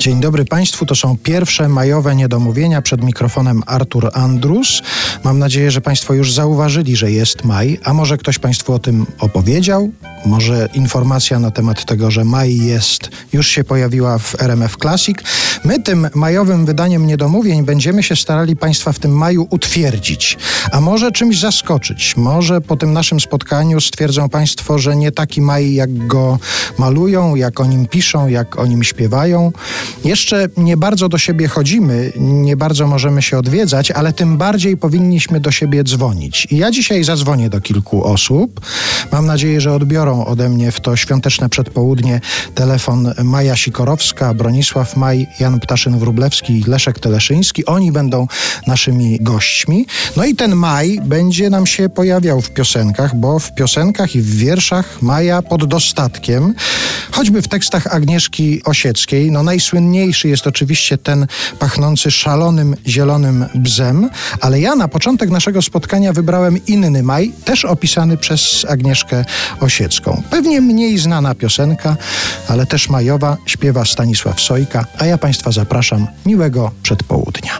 Dzień dobry Państwu, to są pierwsze majowe niedomówienia przed mikrofonem Artur Andrus. Mam nadzieję, że Państwo już zauważyli, że jest maj, a może ktoś Państwu o tym opowiedział? Może informacja na temat tego, że maj jest, już się pojawiła w RMF Classic. My tym majowym wydaniem niedomówień będziemy się starali Państwa w tym maju utwierdzić, a może czymś zaskoczyć. Może po tym naszym spotkaniu stwierdzą Państwo, że nie taki maj, jak go malują, jak o nim piszą, jak o nim śpiewają. Jeszcze nie bardzo do siebie chodzimy, nie bardzo możemy się odwiedzać, ale tym bardziej powinniśmy do siebie dzwonić. I ja dzisiaj zadzwonię do kilku osób. Mam nadzieję, że odbiorą ode mnie w to świąteczne przedpołudnie telefon Maja Sikorowska, Bronisław Maj, Jan Ptaszyn-Wrublewski i Leszek Teleszyński. Oni będą naszymi gośćmi. No i ten maj będzie nam się pojawiał w piosenkach, bo w piosenkach i w wierszach Maja pod dostatkiem, choćby w tekstach Agnieszki Osieckiej, no najsłynniejszy jest oczywiście ten pachnący szalonym zielonym bzem, ale ja na początek naszego spotkania wybrałem inny maj, też opisany przez Agnieszkę Osiecką. Pewnie mniej znana piosenka, ale też majowa, śpiewa Stanisław Sojka, a ja Państwa zapraszam. Miłego przedpołudnia.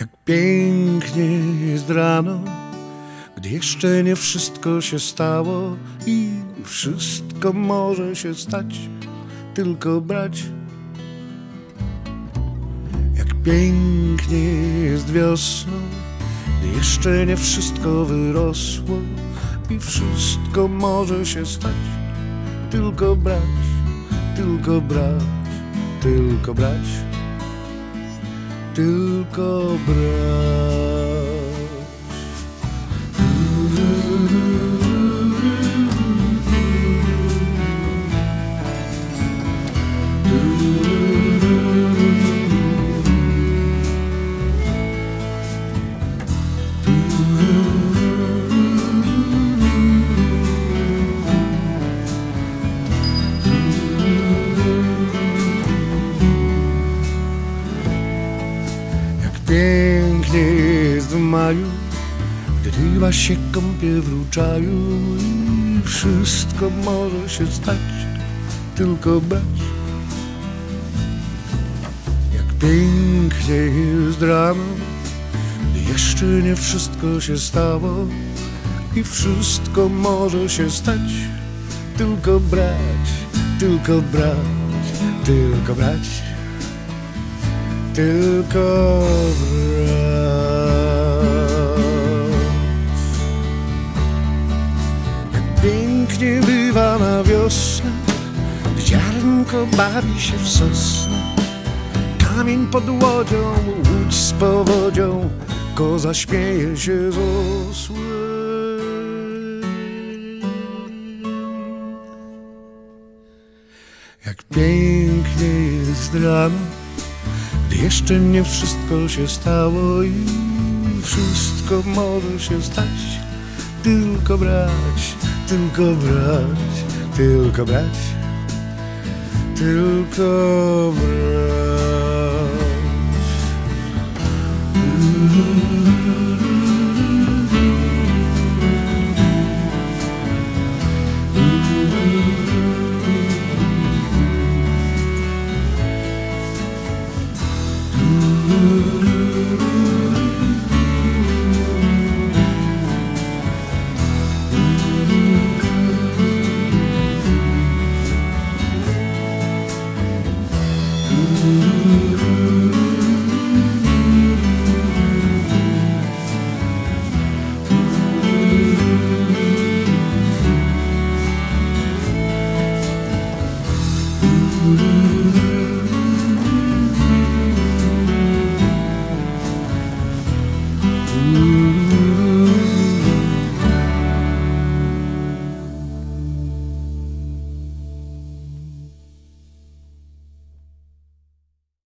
Jak pięknie jest rano, gdy jeszcze nie wszystko się stało i wszystko może się stać, tylko brać. Jak pięknie jest wiosną, gdy jeszcze nie wszystko wyrosło i wszystko może się stać, tylko brać, tylko brać, tylko brać tylko brać. Pięknie jest w maju, gdy ryba się kąpie w ruczaju i wszystko może się stać, tylko brać. Jak pięknie jest rano, gdy jeszcze nie wszystko się stało i wszystko może się stać, tylko brać, tylko brać, tylko brać tylko. Jak pięknie bywa na wiosnę, ziarnko bawi się w sosnę. Kamień pod łodzią, łódź z powodzią, koza śmieje się z osłem. Jak pięknie jest rano, gdy jeszcze nie wszystko się stało i wszystko może się stać, tylko brać, tylko brać, tylko brać, tylko brać.